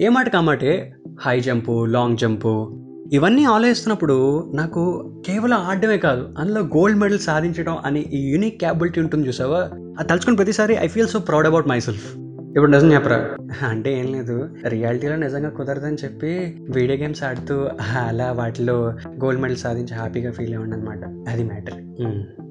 ఏ మాట? కామాటే high jump long jump. ఇవన్నీ ఆలోచిస్తున్నప్పుడు నాకు కేవలం ఆడమే కాదు అందులో గోల్డ్ మెడల్ సాధించడం అనే ఈ యూనిక్ క్యాబిలిటీ ఉంటుంది చూసావా? అది తలుచుకుని ప్రతిసారి I feel so proud about myself ఇప్పుడు నిజం చెప్పరా? అంటే ఏం లేదు రియాలిటీలో నిజంగా కుదరదని చెప్పి వీడియో గేమ్స్ ఆడుతూ అలా వాటిలో గోల్డ్ మెడల్ సాధించి హ్యాపీగా ఫీల్ అవ్వండి అనమాట అది మ్యాటర్.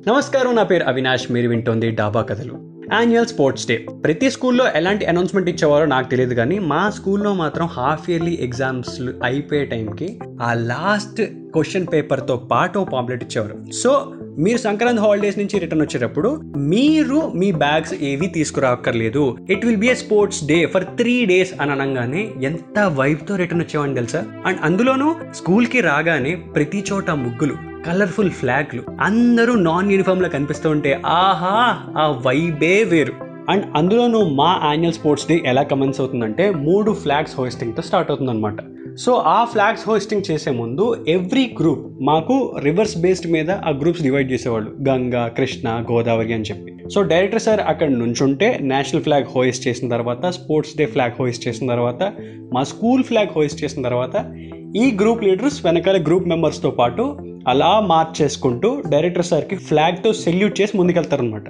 నమస్కారం నా పేరు అవినాష్ మీరు వింటోంది డాబా కథలు. యాన్యువల్ స్పోర్ట్స్ డే ప్రతి స్కూల్లో ఎలాంటి అనౌన్స్మెంట్ ఇచ్చేవారో నాకు తెలియదు కానీ మా స్కూల్లో మాత్రం హాఫ్ ఇయర్లీ ఎగ్జామ్స్ అయిపోయే టైంకి ఆ లాస్ట్ క్వశ్చన్ పేపర్తో పాటు పాంప్లెట్ ఇచ్చేవారు. సో మీరు సంక్రాంతి హాలిడేస్ నుంచి రిటర్న్ వచ్చేటప్పుడు మీరు మీ బ్యాగ్స్ ఏవి తీసుకురాక్కర్లేదు. It will be a sports day for three days అని అనగానే ఎంత వైబ్తో రిటర్న్ వచ్చేవాడిని తెలుసా? అండ్ అందులోనూ స్కూల్కి రాగానే ప్రతి చోట ముగ్గులు కలర్ఫుల్ ఫ్లాగ్లు అందరూ నాన్ యూనిఫామ్లో కనిపిస్తూ ఉంటే ఆహా ఆ వైబే వేరు. అండ్ అందులోనూ మా యాన్యువల్ స్పోర్ట్స్ డే ఎలా కమెన్స్ అవుతుందంటే మూడు ఫ్లాగ్స్ హోస్టింగ్తో స్టార్ట్ అవుతుంది అనమాట సో ఆ ఫ్లాగ్స్ హోస్టింగ్ చేసే ముందు ఎవ్రీ గ్రూప్ మాకు రివర్స్ బేస్డ్ మీద ఆ గ్రూప్స్ డివైడ్ చేసేవాళ్ళు. గంగా కృష్ణ గోదావరి అని చెప్పి. సో డైరెక్టర్ సార్ అక్కడ నుంచుంటే నేషనల్ ఫ్లాగ్ హోయిస్ట్ చేసిన తర్వాత స్పోర్ట్స్ డే ఫ్లాగ్ హోయిస్ట్ చేసిన తర్వాత మా స్కూల్ ఫ్లాగ్ హోయిస్ట్ చేసిన తర్వాత ఈ గ్రూప్ లీడర్స్ వెనకాల గ్రూప్ మెంబర్స్తో పాటు అలా మార్చ్ చేసుకుంటూ డైరెక్టర్ సార్కి ఫ్లాగ్తో సెల్యూట్ చేసి ముందుకెళ్తారనమాట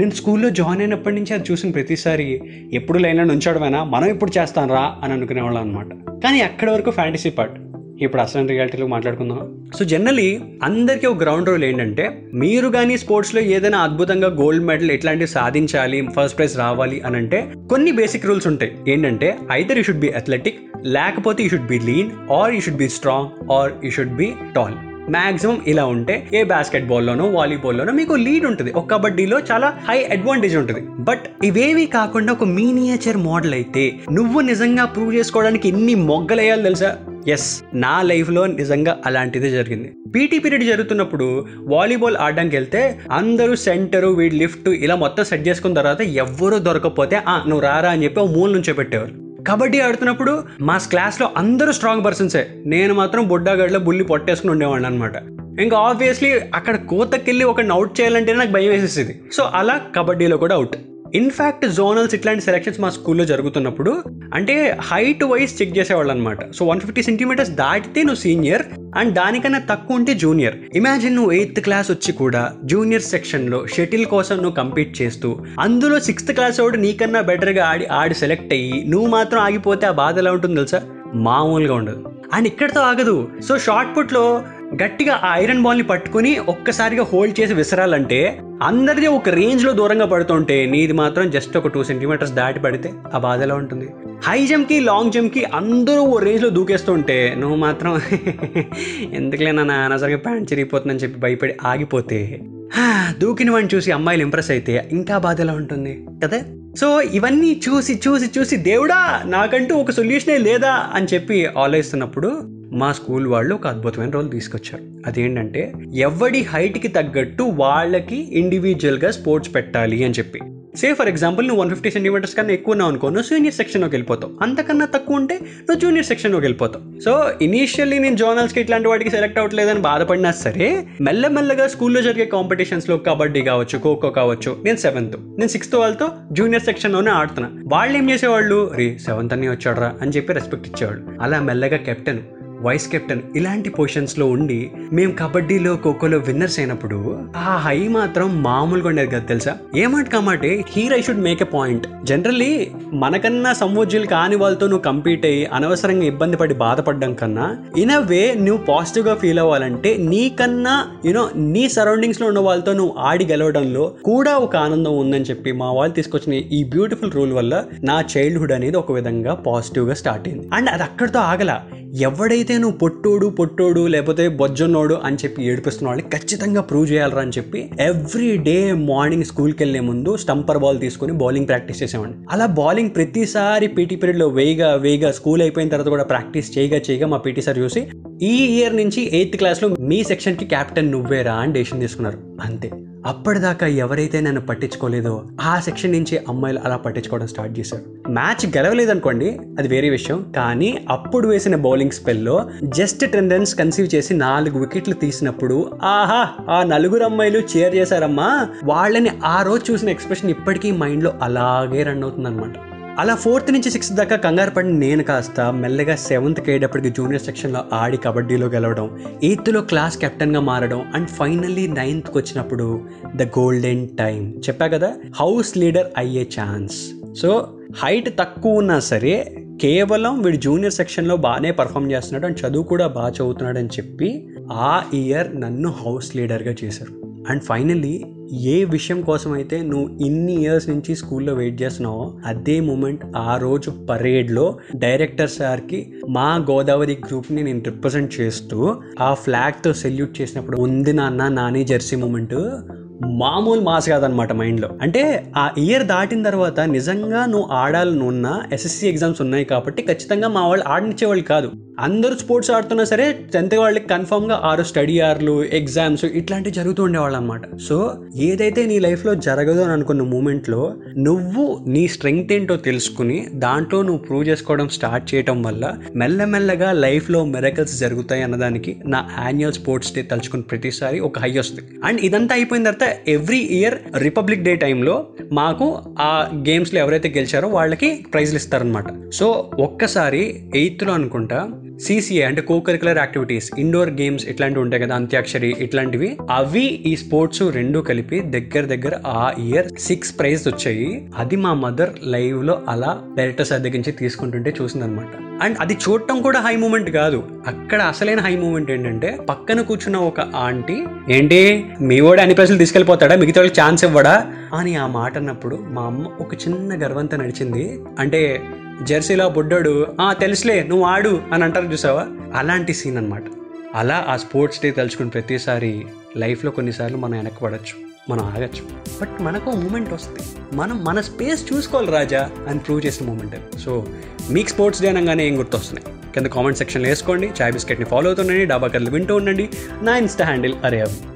నేను స్కూల్లో జాయిన్ అయినప్పటి నుంచి అది చూసిన ప్రతిసారి ఎప్పుడు లైన్లో నుంచోడమైనా? మనం ఇప్పుడు చేస్తాను రా అని అనుకునేవాళ్ళం అనమాట కానీ అక్కడి వరకు ఫ్యాంటసీ పార్ట్. ఇప్పుడు అసలు రియాలిటీలో మాట్లాడుకుందాం. సో జనరలీ అందరికీ ఒక గ్రౌండ్ రూల్ ఏంటంటే మీరు కానీ స్పోర్ట్స్లో ఏదైనా అద్భుతంగా గోల్డ్ మెడల్ ఎట్లాంటివి సాధించాలి ఫస్ట్ ప్రైజ్ రావాలి అని అంటే కొన్ని బేసిక్ రూల్స్ ఉంటాయి. ఏంటంటే either you should be athletic లేకపోతే you should be lean or you should be strong or you should be tall maximum ఇలా ఉంటే ఏ బాస్కెట్ బాల్లోనో వాలీబాల్లోనో మీకు లీడ్ ఉంటుంది. ఒక కబడ్డీలో చాలా హై అడ్వాంటేజ్ ఉంటుంది. బట్ ఇవేవి కాకుండా ఒక మీనియేచర్ మోడల్ అయితే నువ్వు నిజంగా ప్రూవ్ చేసుకోవడానికి ఎన్ని మొగ్గలేయాలో తెలుసా? ఎస్ నా లైఫ్లో నిజంగా అలాంటిదే జరిగింది. పీటీ పీరియడ్ జరుగుతున్నప్పుడు వాలీబాల్ ఆడడానికి వెళ్తే అందరూ సెంటరు వీడి లిఫ్ట్ ఇలా మొత్తం సెట్ చేసుకున్న తర్వాత ఎవ్వరూ దొరకకపోతే ఆ నువ్వు రారా అని చెప్పి ఓ మూల నుంచో పెట్టేవారు. కబడ్డీ ఆడుతున్నప్పుడు మా క్లాస్లో అందరూ స్ట్రాంగ్ పర్సన్సే. నేను మాత్రం బుడ్డాగడిలో బుల్లి పొట్టేసుకుని ఉండేవాడిని అనమాట ఇంకా ఆబ్వియస్లీ అక్కడ కోతకెళ్ళి ఒకడిని అవుట్ చేయాలంటే నాకు భయం వేసేసింది. సో అలా కబడ్డీలో కూడా అవుట్. ఇన్ఫ్యాక్ట్ జోనల్స్ ఇట్లాంటి సెలెక్షన్స్ మా స్కూల్లో జరుగుతున్నప్పుడు అంటే హైట్ వైజ్ చెక్ చేసేవాళ్ళు అనమాట సో వన్ ఫిఫ్టీ సెంటీమీటర్స్ దాటితే నువ్వు సీనియర్ అండ్ దానికన్నా తక్కువ ఉంటే జూనియర్ ఇమాజిన్ నువ్వు ఎయిత్ క్లాస్ వచ్చి కూడా జూనియర్ సెక్షన్లో షటిల్ కోసం నువ్వు కంపీట్ చేస్తూ అందులో సిక్స్త్ క్లాస్ వాడు నీకన్నా బెటర్గా ఆడి ఆడి సెలెక్ట్ అయ్యి నువ్వు మాత్రం ఆగిపోతే ఆ బాధ ఎలా ఉంటుంది తెలుసా? మామూలుగా ఉండదు. అండ్ ఇక్కడితో ఆగదు. సో షార్ట్ పుట్లో గట్టిగా ఆ ఐరన్ బాల్ని పట్టుకుని ఒక్కసారిగా హోల్డ్ చేసి విసరాలంటే అందరిది ఒక రేంజ్లో దూరంగా పడుతుంటే నీది మాత్రం జస్ట్ ఒక టూ సెంటీమీటర్స్ దాటి పడితే ఆ బాధ ఎలా ఉంటుంది? హై జంప్కి లాంగ్ జంప్కి అందరూ ఓ రేంజ్లో దూకేస్తుంటే నువ్వు మాత్రం ఎందుకులే నా అనసరిగా ప్యాంట్ చిరిగిపోతుందని చెప్పి భయపడి ఆగిపోతే? దూకిన వాడిని చూసి అమ్మాయిలు ఇంప్రెస్ అయితే ఇంకా బాధ ఎలా ఉంటుంది? కదా? సో ఇవన్నీ చూసి చూసి చూసి దేవుడా నాకంటూ ఒక సొల్యూషనే లేదా అని చెప్పి ఆలోచిస్తున్నప్పుడు మా స్కూల్ వాళ్ళు ఒక అద్భుతమైన రోల్ తీసుకొచ్చారు. అదేంటంటే ఎవడి హైట్కి తగ్గట్టు వాళ్ళకి ఇండివిజువల్గా స్పోర్ట్స్ పెట్టాలి అని చెప్పి. సే ఫర్ ఎగ్జాంపుల్ నువ్వు వన్ ఫిఫ్టీ సెంటీమీటర్స్ కన్నా ఎక్కువ ఉన్నావు అనుకో నువ్వు సీనియర్ సెక్షన్లోకి వెళ్ళిపోతావు. అంతకన్నా తక్కువ ఉంటే నువ్వు జూనియర్ సెక్షన్లోకి వెళ్ళిపోతావు. సో ఇనీషియల్లీ నేను జోనల్స్కి ఇట్లాంటి వాటికి సెలెక్ట్ అవ్వట్లేదని బాధపడినా సరే మెల్లమెల్లగా స్కూల్లో జరిగే కాంపిటీషన్స్లో కబడ్డీ కావచ్చు ఖోఖో కావచ్చు నేను సెవెంత్ నేను సిక్స్త్ వాళ్ళతో జూనియర్ సెక్షన్లోనే ఆడుతున్నా. వాళ్ళు ఏం చేసేవాళ్ళు? రే సెవెంత్ అని వచ్చాడరా అని చెప్పి రెస్పెక్ట్ ఇచ్చేవాళ్ళు. అలా మెల్లగా కెప్టెన్ వైస్ కెప్టెన్ ఇలాంటి పొజిషన్స్లో ఉండి మేము కబడ్డీలో ఖోఖోలో విన్నర్స్ అయినప్పుడు ఆ హై మాత్రం మామూలుగా ఉండేది కదా తెలుసా? ఏమాట కామాటే here I should make a point generally మనకన్నా సంవోజ్యులు కాని వాళ్ళతో నువ్వు కంపీట్ అయ్యి అనవసరంగా ఇబ్బంది పడి బాధపడడం కన్నా ఇన్ అ వే నువ్వు పాజిటివ్గా ఫీల్ అవ్వాలంటే నీకన్నా యూనో నీ సరౌండింగ్స్లో ఉన్న వాళ్ళతో నువ్వు ఆడి గెలవడంలో కూడా ఒక ఆనందం ఉందని చెప్పి మా వాళ్ళు తీసుకొచ్చిన ఈ బ్యూటిఫుల్ రూల్ వల్ల నా చైల్డ్హుడ్ అనేది ఒక విధంగా పాజిటివ్గా స్టార్ట్ అయింది. అండ్ అది అక్కడితో ఆగల. ఎవడైతే నువ్వు పొట్టోడు పొట్టోడు లేకపోతే బొజ్జన్నోడు అని చెప్పి ఏడిపిస్తున్న వాళ్ళకి ఖచ్చితంగా ప్రూవ్ చేయాలరా అని చెప్పి ఎవ్రీ డే మార్నింగ్ స్కూల్కి వెళ్ళే ముందు స్టంపర్ బాల్ తీసుకుని బౌలింగ్ ప్రాక్టీస్ చేసేవాడిని. అలా బౌలింగ్ ప్రతిసారి పీటీ పీరియడ్లో వేయగా వేయగా స్కూల్ అయిపోయిన తర్వాత కూడా ప్రాక్టీస్ చేయగా చేయగా మా పీటీ సార్ చూసి ఈ ఇయర్ నుంచి ఎయిత్ క్లాస్లో మీ సెక్షన్కి క్యాప్టెన్ నువ్వేరా? అని డెసిషన్ తీసుకున్నారు. అంతే. అప్పటిదాకా ఎవరైతే నన్ను పట్టించుకోలేదో ఆ సెక్షన్ నుంచి అమ్మాయిలు అలా పట్టించుకోవడం స్టార్ట్ చేశారు. మ్యాచ్ గెలవలేదనుకోండి అది వేరే విషయం. కానీ అప్పుడు వేసిన బౌలింగ్ స్పెల్లో జస్ట్ టెన్ రన్స్ కన్సీవ్ చేసి నాలుగు వికెట్లు తీసినప్పుడు ఆహా ఆ నలుగురు అమ్మాయిలు చేర్ చేశారమ్మా. వాళ్ళని ఆ రోజు చూసిన ఎక్స్ప్రెషన్ ఇప్పటికీ మైండ్లో అలాగే రన్ అవుతుంది అలా ఫోర్త్ నుంచి సిక్స్త్ దాకా కంగారు పడిన నేను కాస్త మెల్లగా సెవెంత్కి అయ్యేటప్పటికి జూనియర్ సెక్షన్లో ఆడి కబడ్డీలో గెలవడం ఎయిత్లో క్లాస్ కెప్టెన్గా మారడం అండ్ ఫైనల్లీ నైన్త్కి వచ్చినప్పుడు ద గోల్డెన్ టైం చెప్పా కదా హౌస్ లీడర్ అయ్యే ఛాన్స్. సో హైట్ తక్కువ ఉన్నా సరే కేవలం వీడు జూనియర్ సెక్షన్లో బాగానే పర్ఫామ్ చేస్తున్నాడు అండ్ చదువు కూడా బాగా చదువుతున్నాడు అని చెప్పి ఆ ఇయర్ నన్ను హౌస్ లీడర్గా చేశారు. అండ్ ఫైనల్లీ ఏ విషయం కోసం అయితే నువ్వు ఇన్ని ఇయర్స్ నుంచి స్కూల్లో వెయిట్ చేస్తున్నావో అదే మూమెంట్ ఆ రోజు పరేడ్లో డైరెక్టర్ సార్కి మా గోదావరి గ్రూప్ని నేను రిప్రజెంట్ చేస్తూ ఆ ఫ్లాగ్తో సెల్యూట్ చేసినప్పుడు ఉంది నాన్న నాని జెర్సీ మూమెంట్. మామూలు మాస్ కాదనమాట మైండ్లో. అంటే ఆ ఇయర్ దాటిన తర్వాత నిజంగా నువ్వు ఆడాలని ఉన్న ఎస్ఎస్సి ఎగ్జామ్స్ ఉన్నాయి కాబట్టి ఖచ్చితంగా మా వాళ్ళు ఆడనిచ్చేవాళ్ళు కాదు. అందరూ స్పోర్ట్స్ ఆడుతున్నా సరే టెన్త్ వాళ్ళకి కన్ఫామ్గా ఆరు స్టడీ ఆర్లు ఎగ్జామ్స్ ఇట్లాంటివి జరుగుతూ ఉండేవాళ్ళు అనమాట సో ఏదైతే నీ లైఫ్లో జరగదు అని అనుకున్న మూమెంట్లో నువ్వు నీ స్ట్రెంగ్త్ ఏంటో తెలుసుకుని దాంట్లో నువ్వు ప్రూవ్ చేసుకోవడం స్టార్ట్ చేయడం వల్ల మెల్లమెల్లగా లైఫ్లో మెరకల్స్ జరుగుతాయి అన్నదానికి నా యాన్యువల్ స్పోర్ట్స్ డే తలుచుకుని ప్రతిసారి ఒక హై వస్తుంది. అండ్ ఇదంతా అయిపోయిన తర్వాత ఎవ్రీ ఇయర్ రిపబ్లిక్ డే టైంలో మాకు ఆ గేమ్స్లో ఎవరైతే గెలిచారో వాళ్ళకి ప్రైజ్లు ఇస్తారనమాట సో ఒక్కసారి ఎయిత్లో అనుకుంటా సిసిఏ అంటే co curricular activities indoor games ఇట్లాంటివి ఉంటాయి కదా అంత్యాక్షరి ఇట్లాంటివి. అవి ఈ స్పోర్ట్స్ రెండు కలిపి దగ్గర దగ్గర ఆ ఇయర్ సిక్స్ ప్రైజ్ వచ్చాయి. అది మా మదర్ లైవ్లో అలా డైరెక్టర్ సార్ దగ్గర నుంచి తీసుకుంటుంటే చూసిందనమాట. అండ్ అది చూడటం కూడా హై మూమెంట్ కాదు. అక్కడ అసలైన హై మూమెంట్ ఏంటంటే పక్కన కూర్చున్న ఒక ఆంటీ ఏంటి? మీ వాడు అన్ని ప్రశ్నలు తీసుకెళ్ళిపోతాడా? మిగతా వాళ్ళకి ఛాన్స్ ఇవ్వడా? అని ఆ మాట అన్నప్పుడు మా అమ్మ ఒక చిన్న గర్వంతో నడిచింది. అంటే జెర్సీలో బుడ్డోడు ఆ తెలుసులే నువ్వు ఆడు అని అంటారు చూసావా? అలాంటి సీన్ అనమాట అలా ఆ స్పోర్ట్స్ డే తలుచుకుని ప్రతిసారి లైఫ్లో కొన్నిసార్లు మనం వెనక్కి పడచ్చు మనం ఆగచ్చు. బట్ మనకు మూమెంట్ వస్తుంది మనం మన స్పేస్ చూసుకోవాలి రాజా అని ప్రూవ్ చేసిన మూమెంట్ సో మీకు స్పోర్ట్స్ డే అనగానే ఏం గుర్తొస్తున్నాయి? కింద కామెంట్ సెక్షన్లో వేసుకోండి చాయ్ బిస్కెట్ని ఫాలో అవుతుండండి డాబా కర్లు వింటూ ఉండండి. నా ఇన్స్టా హ్యాండిల్ అరే అవి